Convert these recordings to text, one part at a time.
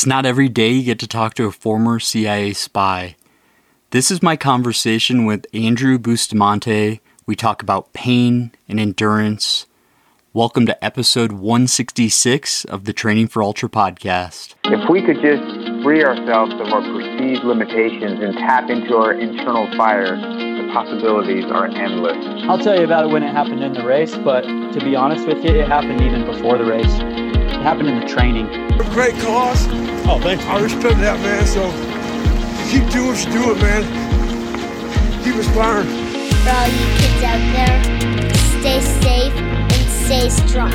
It's not every day you get to talk to a former CIA spy. This is my conversation with Andrew Bustamante. We talk about pain and endurance. Welcome to episode 166 of the Training for Ultra podcast. If we could just free ourselves of our perceived limitations and tap into our internal fire, the possibilities are endless. I'll tell you about it when it happened in the race, but to be honest with you, it happened even before the race. It happened in the training. Great cause. Oh, thanks. I respect that, man. So keep doing what you do it, man. Keep inspiring. For all you kids out there, stay safe and stay strong.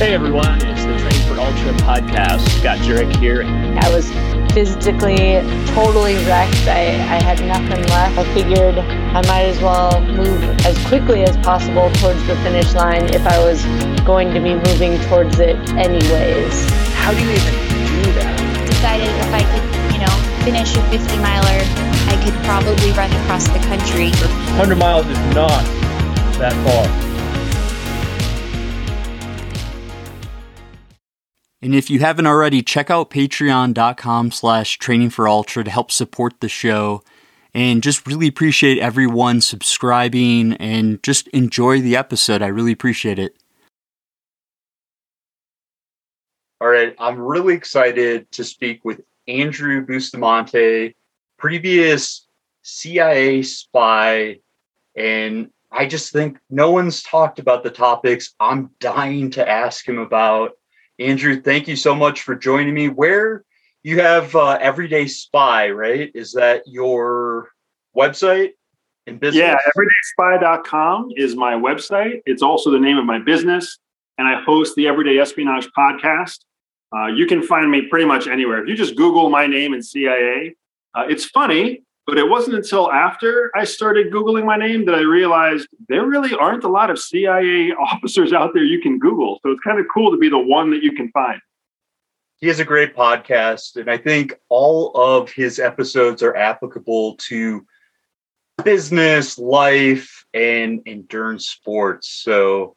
Hey, everyone. It's the Train for Ultra podcast. Scott Jurek here. I was physically totally wrecked. I, I had nothing left. I figured I might as well move as quickly as possible towards the finish line if I was going to be moving towards it anyways. How do you even do that? Decided if I could, you know, finish a 50 miler, I could probably run across the country. 100 miles is not that far. And if you haven't already, check out patreon.com slash training for ultra to help support the show. And just really appreciate everyone subscribing and just enjoy the episode. I really appreciate it. All right, I'm really excited to speak with Andrew Bustamante, previous CIA spy. And I just think no one's talked about the topics I'm dying to ask him about. Andrew, thank you so much for joining me. Where you have uh, Everyday Spy, right? Is that your website and business? Yeah, everydayspy.com is my website. It's also the name of my business. And I host the Everyday Espionage podcast. Uh, you can find me pretty much anywhere. If you just Google my name and CIA, uh, it's funny, but it wasn't until after I started Googling my name that I realized there really aren't a lot of CIA officers out there you can Google. So it's kind of cool to be the one that you can find. He has a great podcast, and I think all of his episodes are applicable to business, life, and endurance sports. So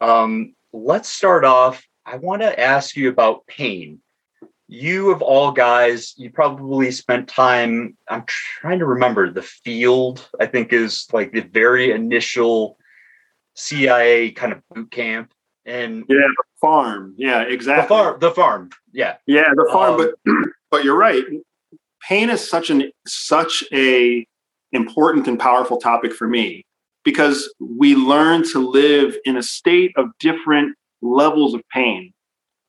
um, let's start off. I want to ask you about pain you of all guys, you probably spent time. I'm trying to remember the field. I think is like the very initial CIA kind of boot camp, and yeah, the farm. Yeah, exactly. The farm. The farm. Yeah. Yeah, the farm. Um, but but you're right. Pain is such an such a important and powerful topic for me because we learn to live in a state of different levels of pain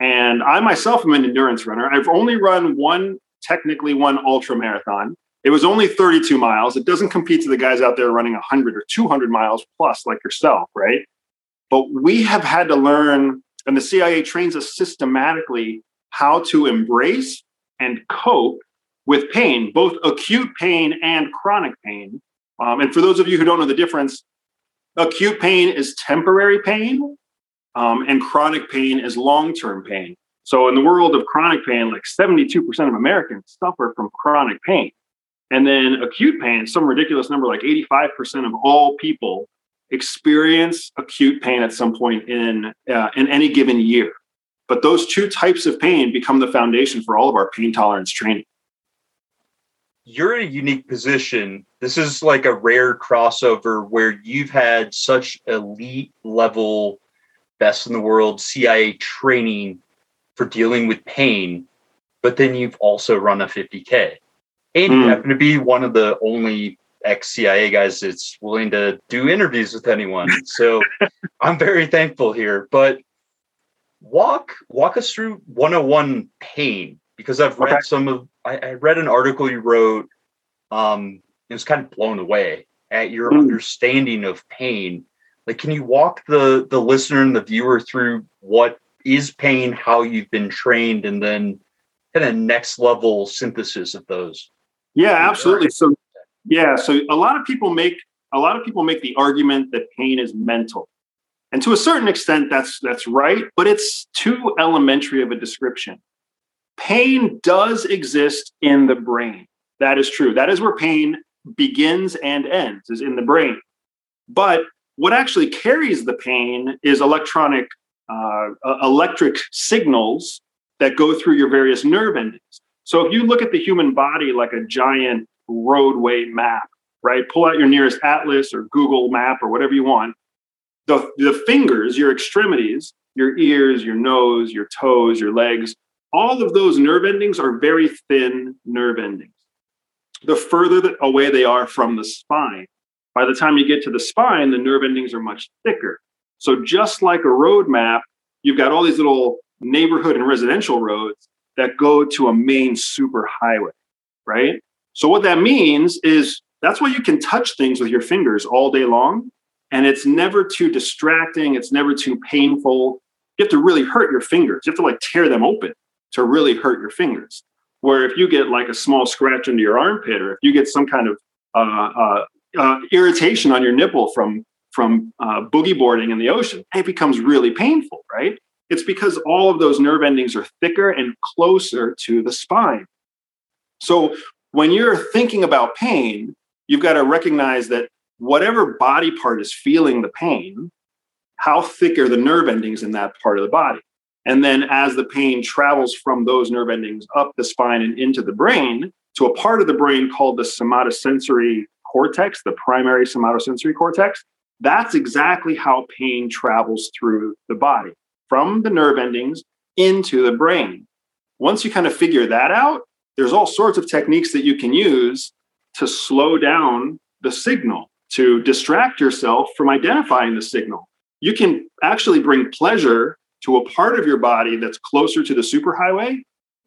and I myself am an endurance runner. I've only run one, technically one ultra marathon. It was only 32 miles. It doesn't compete to the guys out there running 100 or 200 miles plus like yourself, right? But we have had to learn, and the CIA trains us systematically how to embrace and cope with pain, both acute pain and chronic pain. Um, and for those of you who don't know the difference, acute pain is temporary pain, um, and chronic pain is long term pain. So, in the world of chronic pain, like 72% of Americans suffer from chronic pain. And then acute pain, some ridiculous number like 85% of all people experience acute pain at some point in, uh, in any given year. But those two types of pain become the foundation for all of our pain tolerance training. You're in a unique position. This is like a rare crossover where you've had such elite level best in the world CIA training for dealing with pain, but then you've also run a 50K. And mm. you hmm. happen to be one of the only ex CIA guys that's willing to do interviews with anyone. So I'm very thankful here. But walk walk us through 101 pain because I've read okay. some of I, I, read an article you wrote. Um, it was kind of blown away at your mm. understanding of pain like can you walk the the listener and the viewer through what is pain how you've been trained and then kind of next level synthesis of those? Yeah absolutely. So yeah so a lot of people make a lot of people make the argument that pain is mental. And to a certain extent that's that's right but it's too elementary of a description. Pain does exist in the brain. That is true. That is where pain begins and ends is in the brain. But what actually carries the pain is electronic uh, electric signals that go through your various nerve endings. So if you look at the human body like a giant roadway map, right? Pull out your nearest atlas or Google map or whatever you want. The, the fingers, your extremities, your ears, your nose, your toes, your legs, all of those nerve endings are very thin nerve endings. The further away they are from the spine, by the time you get to the spine, the nerve endings are much thicker. So just like a road map, you've got all these little neighborhood and residential roads that go to a main super highway, right? So what that means is that's why you can touch things with your fingers all day long and it's never too distracting, it's never too painful. You have to really hurt your fingers. You have to like tear them open to really hurt your fingers. Where if you get like a small scratch under your armpit or if you get some kind of uh, uh, uh, irritation on your nipple from from uh, boogie boarding in the ocean, it becomes really painful, right? It's because all of those nerve endings are thicker and closer to the spine. So when you're thinking about pain, you've got to recognize that whatever body part is feeling the pain, how thick are the nerve endings in that part of the body? And then as the pain travels from those nerve endings up the spine and into the brain to a part of the brain called the somatosensory cortex, the primary somatosensory cortex, that's exactly how pain travels through the body from the nerve endings into the brain. Once you kind of figure that out, there's all sorts of techniques that you can use to slow down the signal, to distract yourself from identifying the signal. You can actually bring pleasure to a part of your body that's closer to the superhighway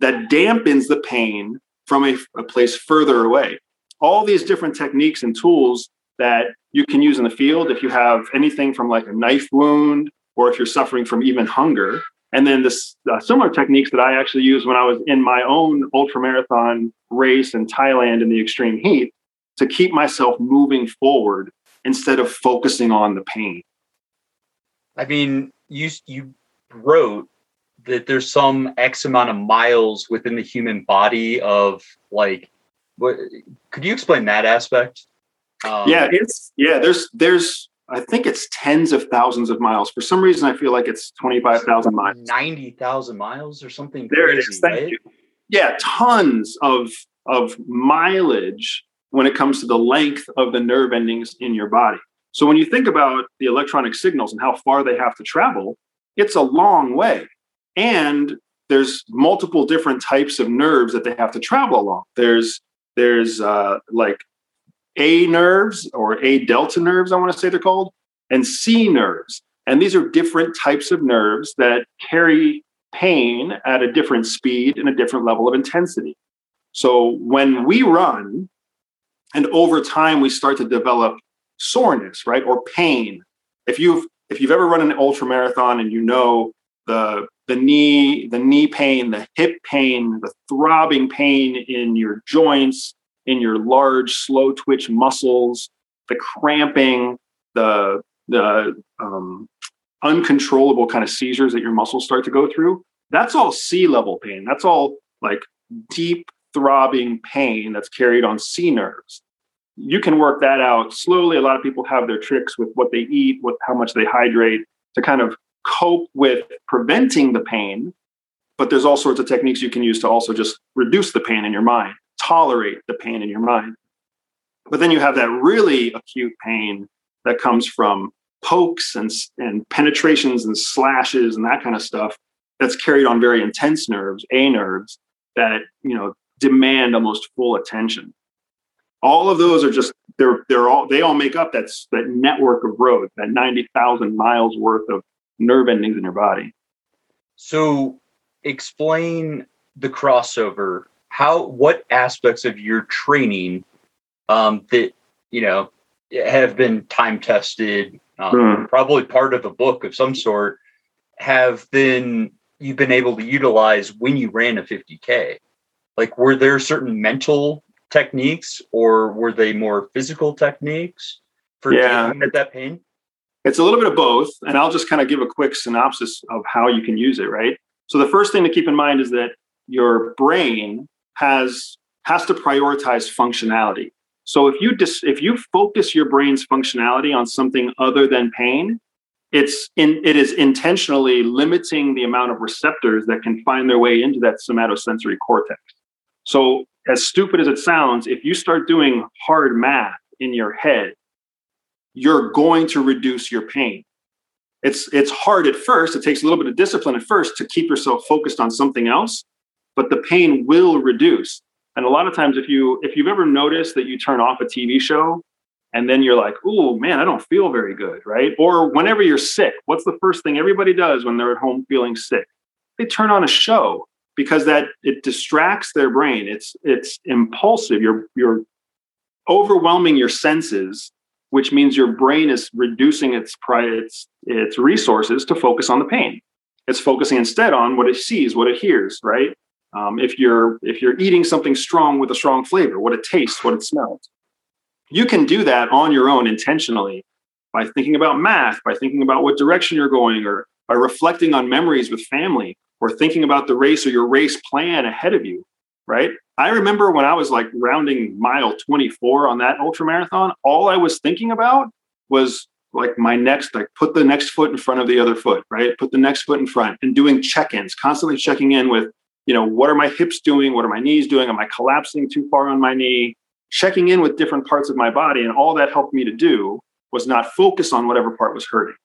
that dampens the pain from a, a place further away. All these different techniques and tools that you can use in the field if you have anything from like a knife wound or if you're suffering from even hunger. And then this uh, similar techniques that I actually used when I was in my own ultra marathon race in Thailand in the extreme heat to keep myself moving forward instead of focusing on the pain. I mean, you you wrote that there's some X amount of miles within the human body of like what could you explain that aspect? Um, yeah, it's yeah. There's there's I think it's tens of thousands of miles. For some reason, I feel like it's twenty five thousand miles. Ninety thousand miles or something. There crazy, it is. Thank right? you. Yeah, tons of of mileage when it comes to the length of the nerve endings in your body. So when you think about the electronic signals and how far they have to travel, it's a long way. And there's multiple different types of nerves that they have to travel along. There's there's uh, like a nerves or A delta nerves, I want to say they're called, and C nerves. And these are different types of nerves that carry pain at a different speed and a different level of intensity. So when we run, and over time we start to develop soreness, right, or pain. If you've if you've ever run an ultra marathon and you know the the knee the knee pain, the hip pain, the throbbing pain in your joints, in your large, slow twitch muscles, the cramping, the the um, uncontrollable kind of seizures that your muscles start to go through. That's all C level pain. That's all like deep throbbing pain that's carried on C nerves. You can work that out slowly. A lot of people have their tricks with what they eat, with how much they hydrate to kind of cope with preventing the pain. But there's all sorts of techniques you can use to also just reduce the pain in your mind tolerate the pain in your mind. But then you have that really acute pain that comes from pokes and, and penetrations and slashes and that kind of stuff that's carried on very intense nerves, A nerves, that you know demand almost full attention. All of those are just they're they're all they all make up that's that network of roads, that 90,000 miles worth of nerve endings in your body. So explain the crossover how what aspects of your training um, that you know have been time tested, um, mm. probably part of a book of some sort, have been you've been able to utilize when you ran a 50k? Like, were there certain mental techniques, or were they more physical techniques for yeah. dealing with that pain? It's a little bit of both, and I'll just kind of give a quick synopsis of how you can use it. Right. So the first thing to keep in mind is that your brain has has to prioritize functionality. So if you dis, if you focus your brain's functionality on something other than pain, it's in it is intentionally limiting the amount of receptors that can find their way into that somatosensory cortex. So as stupid as it sounds, if you start doing hard math in your head, you're going to reduce your pain. It's it's hard at first. It takes a little bit of discipline at first to keep yourself focused on something else, but the pain will reduce. And a lot of times if you if you've ever noticed that you turn off a TV show and then you're like, "Oh, man, I don't feel very good," right? Or whenever you're sick, what's the first thing everybody does when they're at home feeling sick? They turn on a show because that it distracts their brain. It's it's impulsive. You're you're overwhelming your senses, which means your brain is reducing its its its resources to focus on the pain. It's focusing instead on what it sees, what it hears, right? Um, if you're if you're eating something strong with a strong flavor, what it tastes, what it smells you can do that on your own intentionally by thinking about math, by thinking about what direction you're going, or by reflecting on memories with family, or thinking about the race or your race plan ahead of you, right? I remember when I was like rounding mile 24 on that ultra marathon, all I was thinking about was like my next, like put the next foot in front of the other foot, right? Put the next foot in front and doing check ins, constantly checking in with, you know, what are my hips doing? What are my knees doing? Am I collapsing too far on my knee? checking in with different parts of my body. And all that helped me to do was not focus on whatever part was hurting.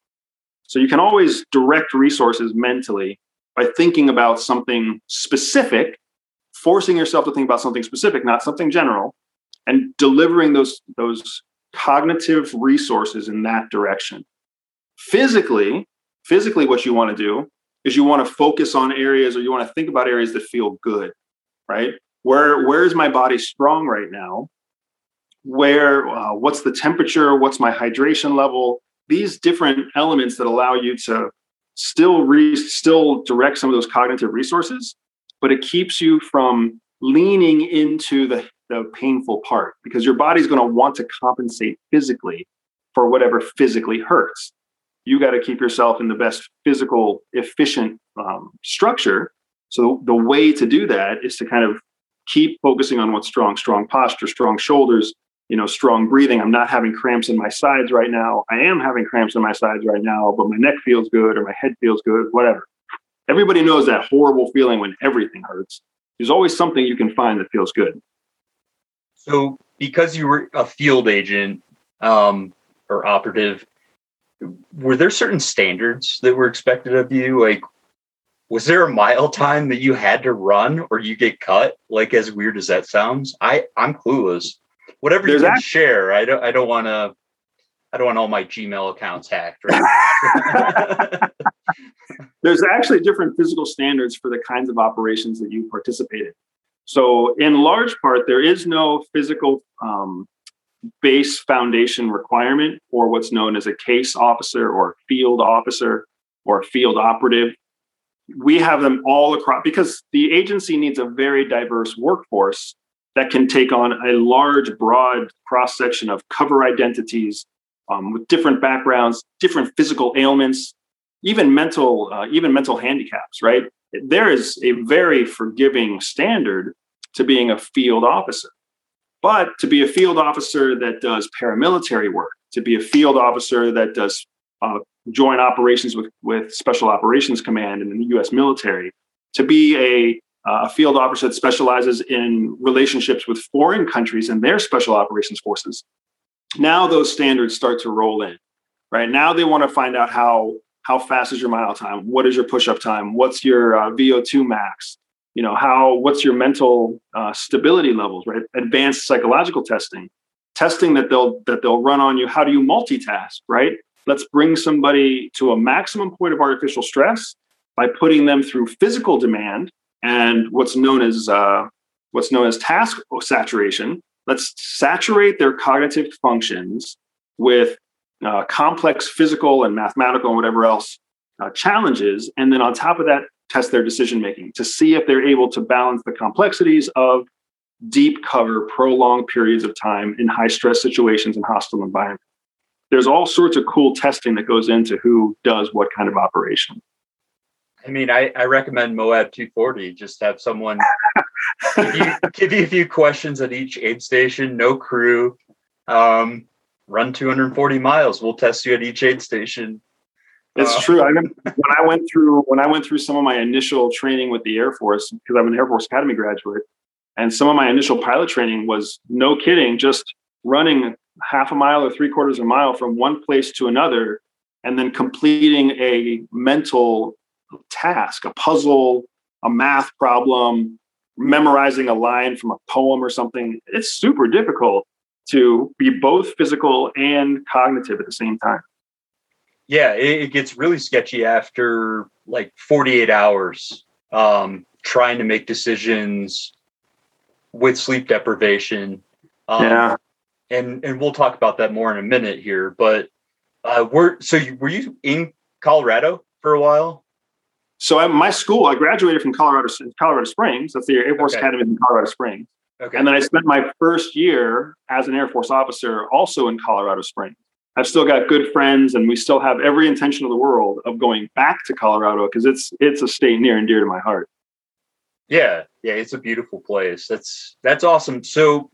So you can always direct resources mentally by thinking about something specific, forcing yourself to think about something specific, not something general, and delivering those, those cognitive resources in that direction. Physically, physically, what you want to do is you want to focus on areas or you want to think about areas that feel good, right? where where is my body strong right now where uh, what's the temperature what's my hydration level these different elements that allow you to still re- still direct some of those cognitive resources but it keeps you from leaning into the, the painful part because your body's going to want to compensate physically for whatever physically hurts. You got to keep yourself in the best physical efficient um, structure. So the way to do that is to kind of keep focusing on what's strong strong posture strong shoulders you know strong breathing. I'm not having cramps in my sides right now. I am having cramps in my sides right now but my neck feels good or my head feels good whatever everybody knows that horrible feeling when everything hurts there's always something you can find that feels good so because you were a field agent um, or operative were there certain standards that were expected of you like was there a mile time that you had to run or you get cut? Like as weird as that sounds, I I'm clueless. Whatever There's you can share, I don't I don't want to. I don't want all my Gmail accounts hacked. Right There's actually different physical standards for the kinds of operations that you participate in. So, in large part, there is no physical um, base foundation requirement for what's known as a case officer or field officer or field operative we have them all across because the agency needs a very diverse workforce that can take on a large, broad cross section of cover identities um, with different backgrounds, different physical ailments, even mental, uh, even mental handicaps. Right? There is a very forgiving standard to being a field officer, but to be a field officer that does paramilitary work, to be a field officer that does uh, joint operations with, with Special Operations Command and the U.S. military, to be a, uh, a field officer that specializes in relationships with foreign countries and their special operations forces. Now those standards start to roll in, right? Now they want to find out how how fast is your mile time? What is your push up time? What's your uh, VO2 max? You know how what's your mental uh, stability levels? Right? Advanced psychological testing, testing that they'll that they'll run on you. How do you multitask? Right? let's bring somebody to a maximum point of artificial stress by putting them through physical demand and what's known as uh, what's known as task saturation. Let's saturate their cognitive functions with uh, complex physical and mathematical and whatever else uh, challenges, and then on top of that, test their decision making to see if they're able to balance the complexities of deep cover, prolonged periods of time in high stress situations and hostile environments there's all sorts of cool testing that goes into who does what kind of operation. I mean, I, I recommend Moab 240. Just have someone you, give you a few questions at each aid station, no crew, um, run 240 miles. We'll test you at each aid station. It's Uh, true. I remember when I went through when I went through some of my initial training with the Air Force because I'm an Air Force Academy graduate, and some of my initial pilot training was no kidding, just running half a mile or three quarters of a mile from one place to another, and then completing a mental task, a puzzle, a math problem, memorizing a line from a poem or something. It's super difficult to be both physical and cognitive at the same time. yeah, it, gets really sketchy after like 48 hours um, trying to make decisions with sleep deprivation. Um, yeah. and and we'll talk about that more in a minute here. But uh, we're so you, were you in Colorado for a while? So at my school, I graduated from Colorado Colorado Springs. That's the Air Force Okay. Academy in Colorado Springs. Okay, And then I spent my first year as an Air Force officer also in Colorado Springs. I've still got good friends, and we still have every intention of the world of going back to Colorado because it's it's a state near and dear to my heart. yeah, yeah, it's a beautiful place. That's that's awesome. So,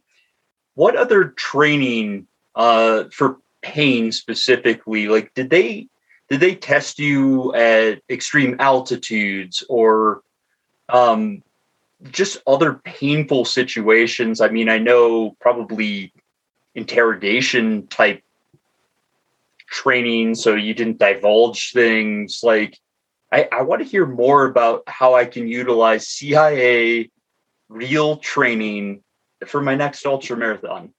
what other training uh, for pain specifically? Like, did they did they test you at extreme altitudes or um, just other painful situations? I mean, I know probably interrogation type training, so you didn't divulge things. Like, I, I want to hear more about how I can utilize CIA real training for my next ultra marathon.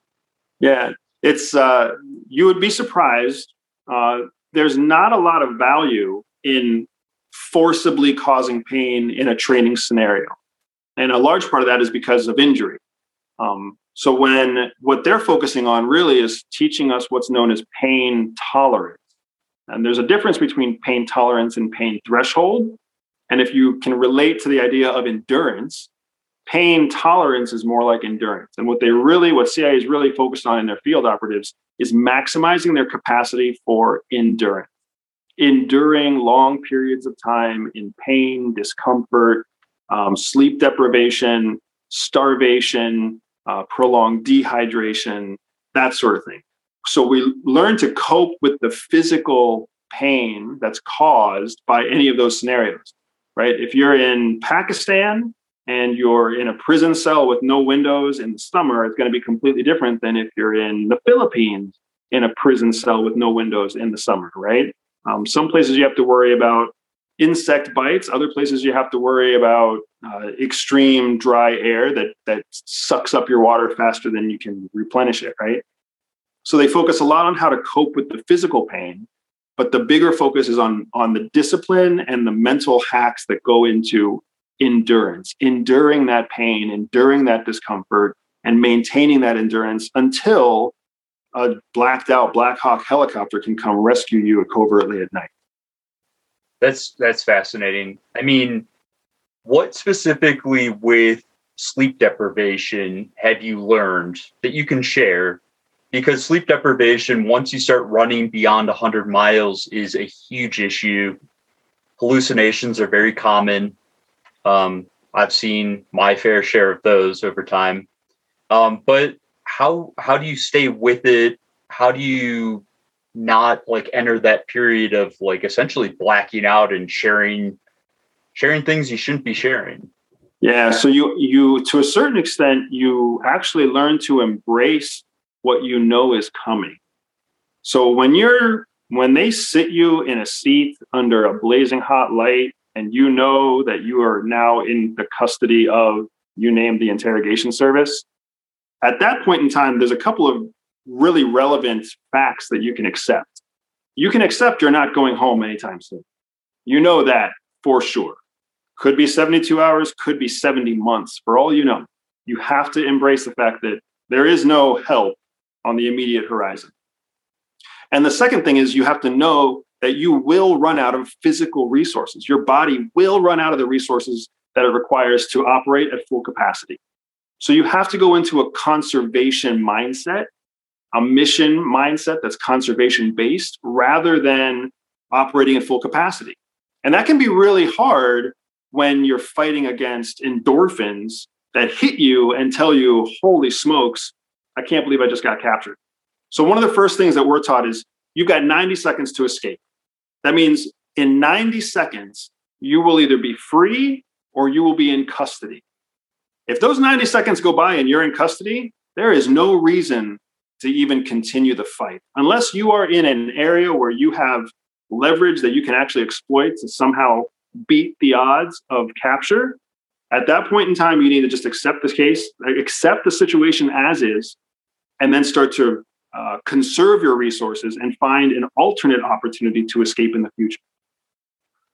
Yeah, it's uh, you would be surprised. Uh, there's not a lot of value in forcibly causing pain in a training scenario, and a large part of that is because of injury. Um, so when what they're focusing on really is teaching us what's known as pain tolerance, and there's a difference between pain tolerance and pain threshold. And if you can relate to the idea of endurance, pain tolerance is more like endurance. And what they really, what CIA is really focused on in their field operatives is maximizing their capacity for endurance, enduring long periods of time in pain, discomfort, um, sleep deprivation, starvation, uh, prolonged dehydration, that sort of thing. So we learn to cope with the physical pain that's caused by any of those scenarios, right? If you're in Pakistan and you're in a prison cell with no windows in the summer, it's going to be completely different than if you're in the Philippines in a prison cell with no windows in the summer, right? Um, some places you have to worry about insect bites. Other places you have to worry about uh, extreme dry air that that sucks up your water faster than you can replenish it, right? So they focus a lot on how to cope with the physical pain, but the bigger focus is on on the discipline and the mental hacks that go into endurance, enduring that pain, enduring that discomfort, and maintaining that endurance until a blacked out Black Hawk helicopter can come rescue you covertly at night. That's that's fascinating. I mean, what specifically with sleep deprivation have you learned that you can share? Because sleep deprivation, once you start running beyond 100 miles, is a huge issue. Hallucinations are very common. Um, I've seen my fair share of those over time. Um, but how how do you stay with it? How do you not like enter that period of like essentially blacking out and sharing sharing things you shouldn't be sharing? Yeah, so you you to a certain extent you actually learn to embrace what you know is coming. So when you're when they sit you in a seat under a blazing hot light and you know that you are now in the custody of you name the interrogation service, at that point in time there's a couple of really relevant facts that you can accept. You can accept you're not going home anytime soon. You know that for sure. Could be 72 hours, could be 70 months, for all you know. You have to embrace the fact that there is no help on the immediate horizon. And the second thing is you have to know that you will run out of physical resources. Your body will run out of the resources that it requires to operate at full capacity. So you have to go into a conservation mindset, a mission mindset that's conservation based rather than operating at full capacity. And that can be really hard when you're fighting against endorphins that hit you and tell you, holy smokes, I can't believe I just got captured. So, one of the first things that we're taught is you've got 90 seconds to escape. That means in 90 seconds, you will either be free or you will be in custody. If those 90 seconds go by and you're in custody, there is no reason to even continue the fight unless you are in an area where you have leverage that you can actually exploit to somehow beat the odds of capture. At that point in time, you need to just accept the case, accept the situation as is, and then start to uh, conserve your resources and find an alternate opportunity to escape in the future.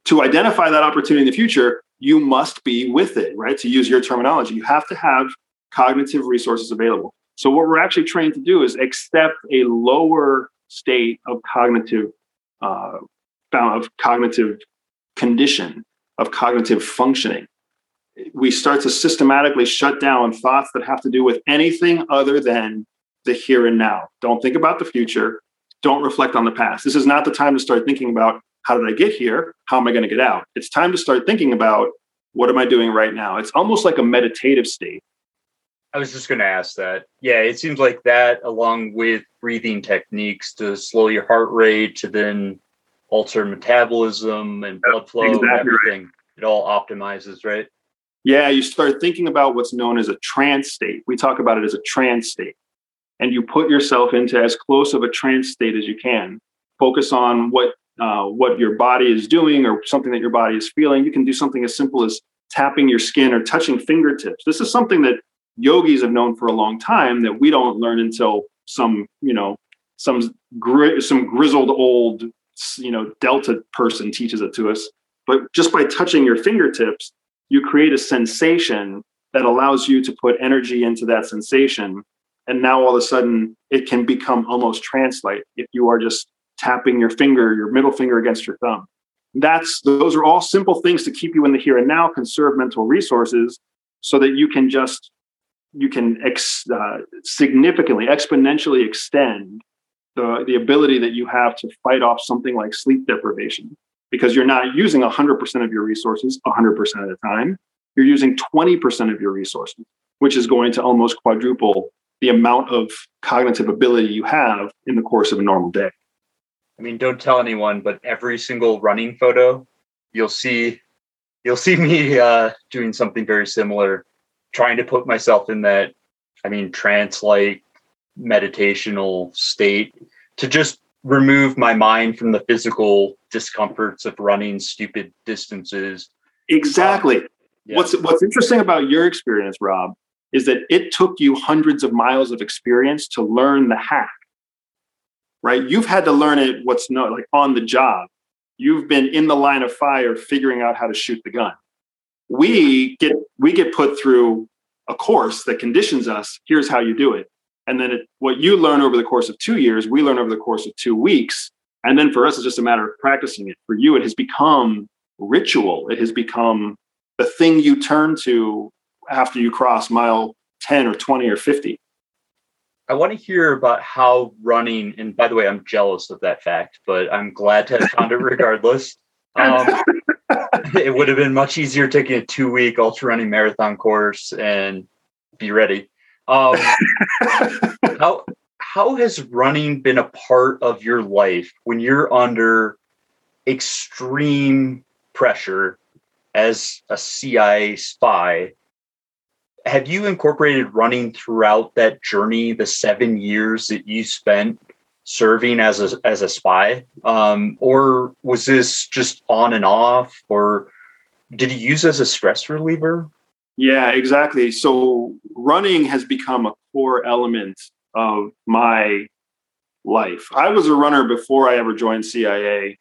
To identify that opportunity in the future, you must be with it, right? To use your terminology, you have to have cognitive resources available. So, what we're actually trained to do is accept a lower state of cognitive, uh, of cognitive condition, of cognitive functioning. We start to systematically shut down thoughts that have to do with anything other than the here and now. Don't think about the future. Don't reflect on the past. This is not the time to start thinking about how did I get here? How am I going to get out? It's time to start thinking about what am I doing right now? It's almost like a meditative state. I was just going to ask that. Yeah, it seems like that, along with breathing techniques to slow your heart rate, to then alter metabolism and blood flow exactly and everything, right. it all optimizes, right? Yeah, you start thinking about what's known as a trance state. We talk about it as a trance state and you put yourself into as close of a trance state as you can. Focus on what uh, what your body is doing or something that your body is feeling. You can do something as simple as tapping your skin or touching fingertips. This is something that yogis have known for a long time that we don't learn until some you know some gri- some grizzled old you know delta person teaches it to us. But just by touching your fingertips, you create a sensation that allows you to put energy into that sensation and now all of a sudden it can become almost translate if you are just tapping your finger your middle finger against your thumb. That's those are all simple things to keep you in the here and now conserve mental resources so that you can just you can ex, uh, significantly exponentially extend the, the ability that you have to fight off something like sleep deprivation. Because you're not using 100% of your resources 100% of the time. You're using 20% of your resources which is going to almost quadruple the amount of cognitive ability you have in the course of a normal day. I mean, don't tell anyone, but every single running photo, you'll see, you'll see me uh, doing something very similar, trying to put myself in that, I mean, trance-like meditational state to just remove my mind from the physical discomforts of running stupid distances. Exactly. Um, yeah. What's What's interesting about your experience, Rob, is that it took you hundreds of miles of experience to learn the hack right? You've had to learn it what's not like on the job. You've been in the line of fire figuring out how to shoot the gun. We get we get put through a course that conditions us here's how you do it. And then it, what you learn over the course of two years we learn over the course of two weeks. And then for us it's just a matter of practicing it. For you it has become ritual. It has become the thing you turn to after you cross mile 10 or 20 or 50. I want to hear about how running, and by the way, I'm jealous of that fact, but I'm glad to have found it regardless. Um, it would have been much easier taking a two week ultra running marathon course and be ready. Um, how, how has running been a part of your life when you're under extreme pressure as a CIA spy have you incorporated running throughout that journey the seven years that you spent serving as a as a spy? Um, or was this just on and off or did you use as a stress reliever? Yeah exactly. So running has become a core element of my life. I was a runner before i ever joined cia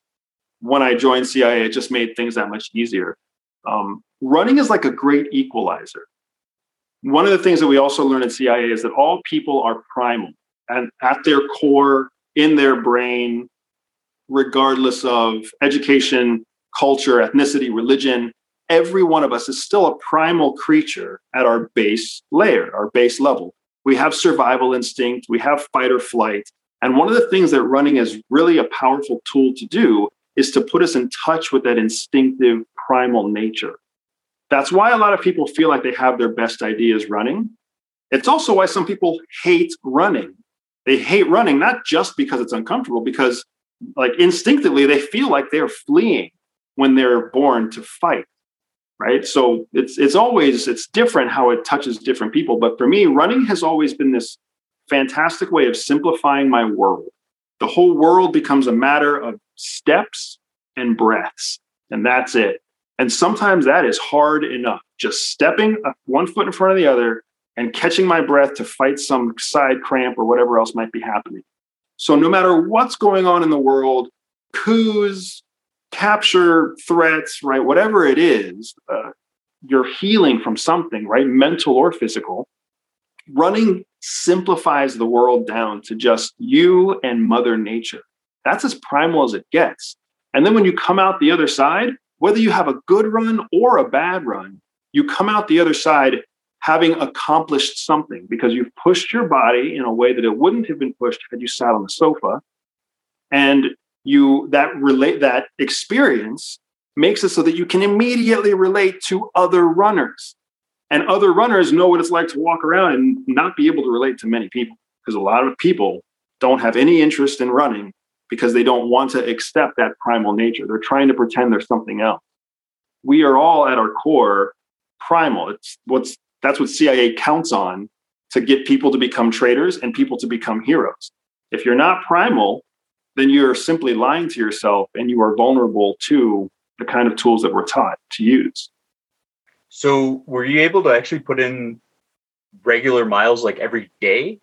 when i joined cia it just made things that much easier. Um, running is like a great equalizer one of the things that we also learn at CIA is that all people are primal and at their core, in their brain, regardless of education, culture, ethnicity, religion, every one of us is still a primal creature at our base layer, our base level. We have survival instinct, we have fight or flight. And one of the things that running is really a powerful tool to do is to put us in touch with that instinctive primal nature. That's why a lot of people feel like they have their best ideas running. It's also why some people hate running. They hate running, not just because it's uncomfortable, because like instinctively they feel like they're fleeing when they're born to fight right so it's it's always it's different how it touches different people but for me running has always been this fantastic way of simplifying my world the whole world becomes a matter of steps and breaths and that's it and sometimes that is hard enough just stepping one foot in front of the other and catching my breath to fight some side cramp or whatever else might be happening so no matter what's going on in the world coups capture threats, right? Whatever it is, uh, you're healing from something, right? Mental or physical. Running simplifies the world down to just you and Mother Nature. That's as primal as it gets. And then when you come out the other side, whether you have a good run or a bad run, you come out the other side having accomplished something because you've pushed your body in a way that it wouldn't have been pushed had you sat on the sofa. And you that relate that experience makes it so that you can immediately relate to other runners and other runners know what it's like to walk around and not be able to relate to many people because a lot of people don't have any interest in running because they don't want to accept that primal nature they're trying to pretend there's something else we are all at our core primal it's what's that's what cia counts on to get people to become traitors and people to become heroes if you're not primal then you're simply lying to yourself and you are vulnerable to the kind of tools that we're taught to use. So, were you able to actually put in regular miles like every day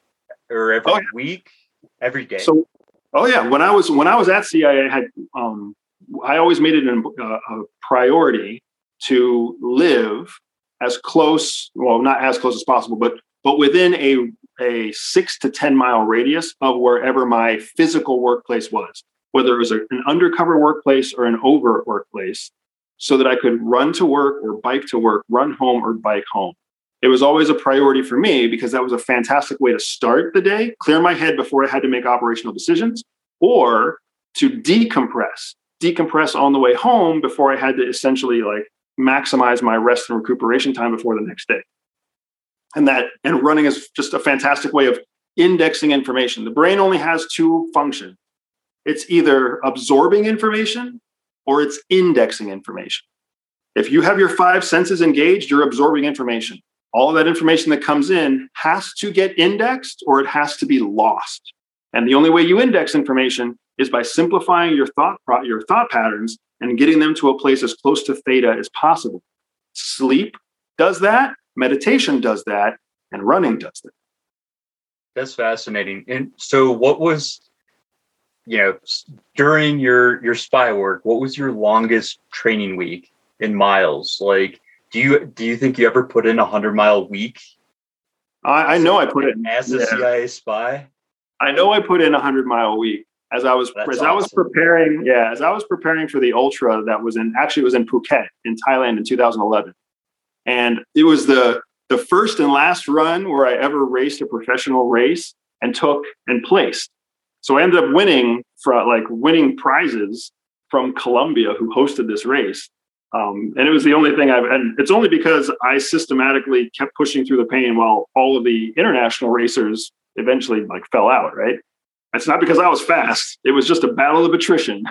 or every oh, yeah. week? Every day. So, oh yeah, when I was when I was at CIA, I had um, I always made it a, uh, a priority to live as close, well, not as close as possible, but but within a a six to 10 mile radius of wherever my physical workplace was, whether it was a, an undercover workplace or an overt workplace, so that I could run to work or bike to work, run home or bike home. It was always a priority for me because that was a fantastic way to start the day, clear my head before I had to make operational decisions, or to decompress, decompress on the way home before I had to essentially like maximize my rest and recuperation time before the next day. And that and running is just a fantastic way of indexing information. The brain only has two functions. It's either absorbing information or it's indexing information. If you have your five senses engaged you're absorbing information all of that information that comes in has to get indexed or it has to be lost. And the only way you index information is by simplifying your thought your thought patterns and getting them to a place as close to theta as possible. Sleep does that meditation does that and running does that. That's fascinating. And so what was you know during your your spy work what was your longest training week in miles? Like do you do you think you ever put in a hundred mile week i, I know i put it as a yeah. cia spy i know i put in a hundred mile week as i was That's as awesome. i was preparing yeah as i was preparing for the ultra that was in actually it was in phuket in thailand in 2011 and it was the the first and last run where I ever raced a professional race and took and placed. So I ended up winning for like winning prizes from Columbia who hosted this race. Um, and it was the only thing I've, and it's only because I systematically kept pushing through the pain while all of the international racers eventually like fell out, right? It's not because I was fast. It was just a battle of attrition.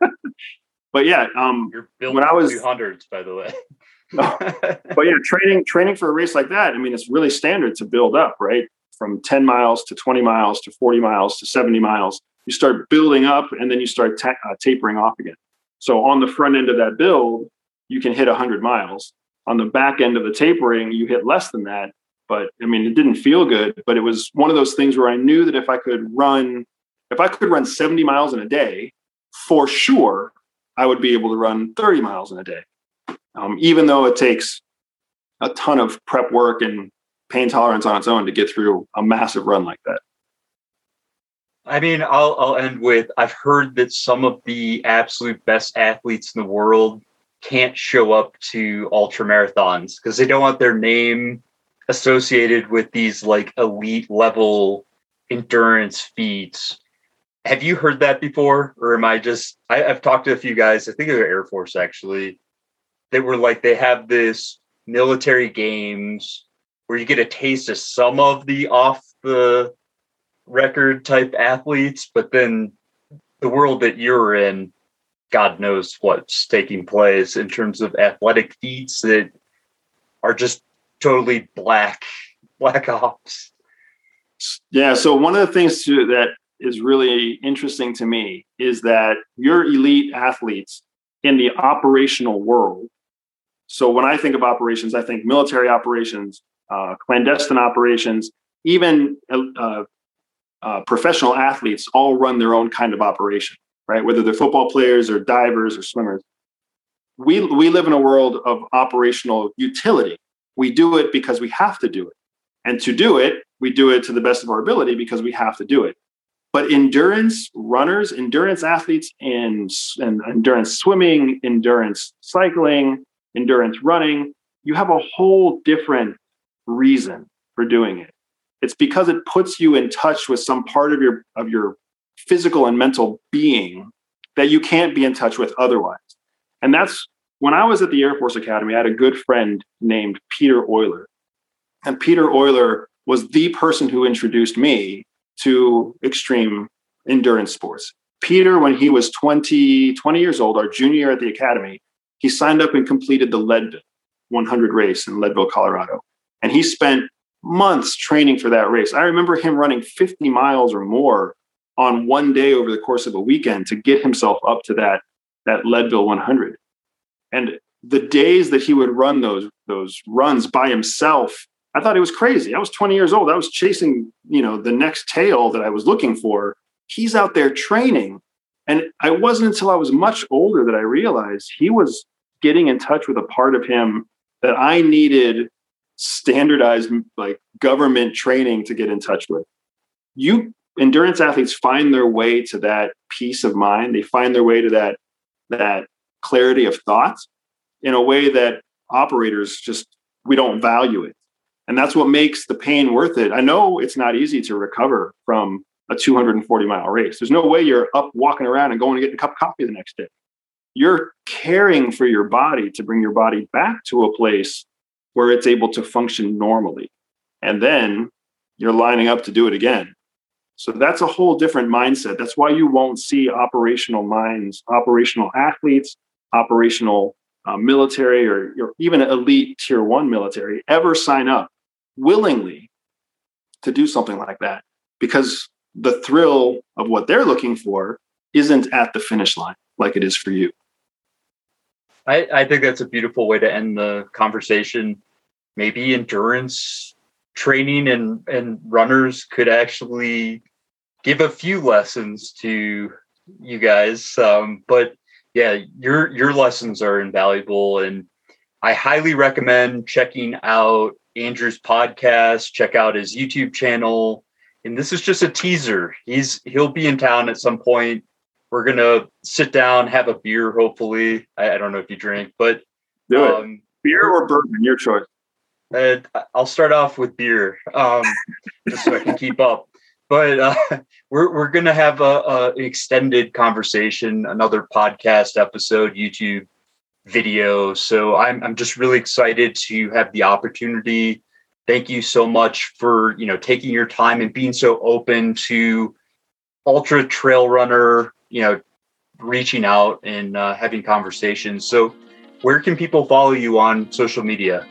but yeah, um, when I was hundreds, by the way. but yeah, training training for a race like that, I mean, it's really standard to build up, right? From 10 miles to 20 miles to 40 miles to 70 miles. You start building up and then you start ta- uh, tapering off again. So on the front end of that build, you can hit 100 miles. On the back end of the tapering, you hit less than that. But I mean, it didn't feel good, but it was one of those things where I knew that if I could run, if I could run 70 miles in a day, for sure, I would be able to run 30 miles in a day um, even though it takes a ton of prep work and pain tolerance on its own to get through a massive run like that. I mean, I'll I'll end with I've heard that some of the absolute best athletes in the world can't show up to ultra marathons because they don't want their name associated with these like elite level endurance feats. Have you heard that before, or am I just? I, have talked to a few guys. I think they're Air Force actually, they were like they have this military games where you get a taste of some of the off the record type athletes, but then the world that you're in, God knows what's taking place in terms of athletic feats that are just totally black, black ops. Yeah. So one of the things to, that is really interesting to me is that you're elite athletes in the operational world. So when I think of operations, I think military operations, uh, clandestine operations, even uh, uh, professional athletes all run their own kind of operation, right? Whether they're football players or divers or swimmers. We, we live in a world of operational utility. We do it because we have to do it. And to do it, we do it to the best of our ability because we have to do it. But endurance runners, endurance athletes in, in endurance swimming, endurance cycling, endurance running, you have a whole different reason for doing it. It's because it puts you in touch with some part of your of your physical and mental being that you can't be in touch with otherwise. And that's when I was at the Air Force Academy, I had a good friend named Peter Euler. And Peter Euler was the person who introduced me to extreme endurance sports. Peter, when he was 20, 20 years old, our junior at the academy, he signed up and completed the Leadville 100 race in Leadville, Colorado. And he spent months training for that race. I remember him running 50 miles or more on one day over the course of a weekend to get himself up to that, that Leadville 100. And the days that he would run those, those runs by himself I thought he was crazy. I was 20 years old. I was chasing, you know, the next tail that I was looking for. He's out there training. And I wasn't until I was much older that I realized he was getting in touch with a part of him that I needed standardized like government training to get in touch with. You endurance athletes find their way to that peace of mind. They find their way to that that clarity of thought in a way that operators just we don't value it and that's what makes the pain worth it. I know it's not easy to recover from a 240 mile race. There's no way you're up walking around and going to get a cup of coffee the next day. You're caring for your body to bring your body back to a place where it's able to function normally. And then you're lining up to do it again. So that's a whole different mindset. That's why you won't see operational minds, operational athletes, operational uh, military, or, or even elite tier one military ever sign up willingly to do something like that because the thrill of what they're looking for isn't at the finish line like it is for you. I, I think that's a beautiful way to end the conversation. Maybe endurance training and, and runners could actually give a few lessons to you guys. Um, but yeah, your your lessons are invaluable, and I highly recommend checking out Andrew's podcast, check out his YouTube channel. And this is just a teaser. He's he'll be in town at some point. We're gonna sit down, have a beer, hopefully. I, I don't know if you drink, but do it. Um, beer or bourbon, your choice. And I'll start off with beer, um, just so I can keep up. But uh, we're we're gonna have a, a extended conversation, another podcast episode, YouTube video. So I'm I'm just really excited to have the opportunity. Thank you so much for you know taking your time and being so open to ultra trail runner. You know, reaching out and uh, having conversations. So, where can people follow you on social media?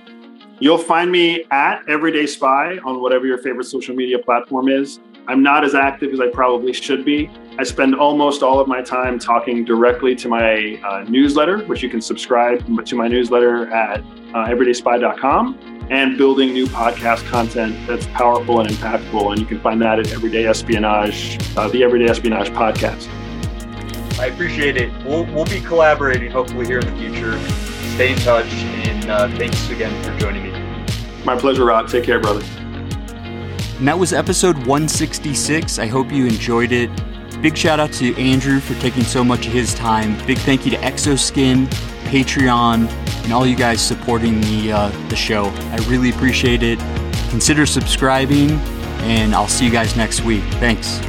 You'll find me at Everyday Spy on whatever your favorite social media platform is. I'm not as active as I probably should be. I spend almost all of my time talking directly to my uh, newsletter, which you can subscribe to my newsletter at uh, everydayspy.com, and building new podcast content that's powerful and impactful. And you can find that at Everyday Espionage, uh, the Everyday Espionage podcast. I appreciate it. We'll, we'll be collaborating hopefully here in the future. Stay in touch, and uh, thanks again for joining me. My pleasure, Rob. Take care, brother. And that was episode 166. I hope you enjoyed it. Big shout out to Andrew for taking so much of his time. Big thank you to Exoskin, Patreon, and all you guys supporting the uh, the show. I really appreciate it. Consider subscribing, and I'll see you guys next week. Thanks.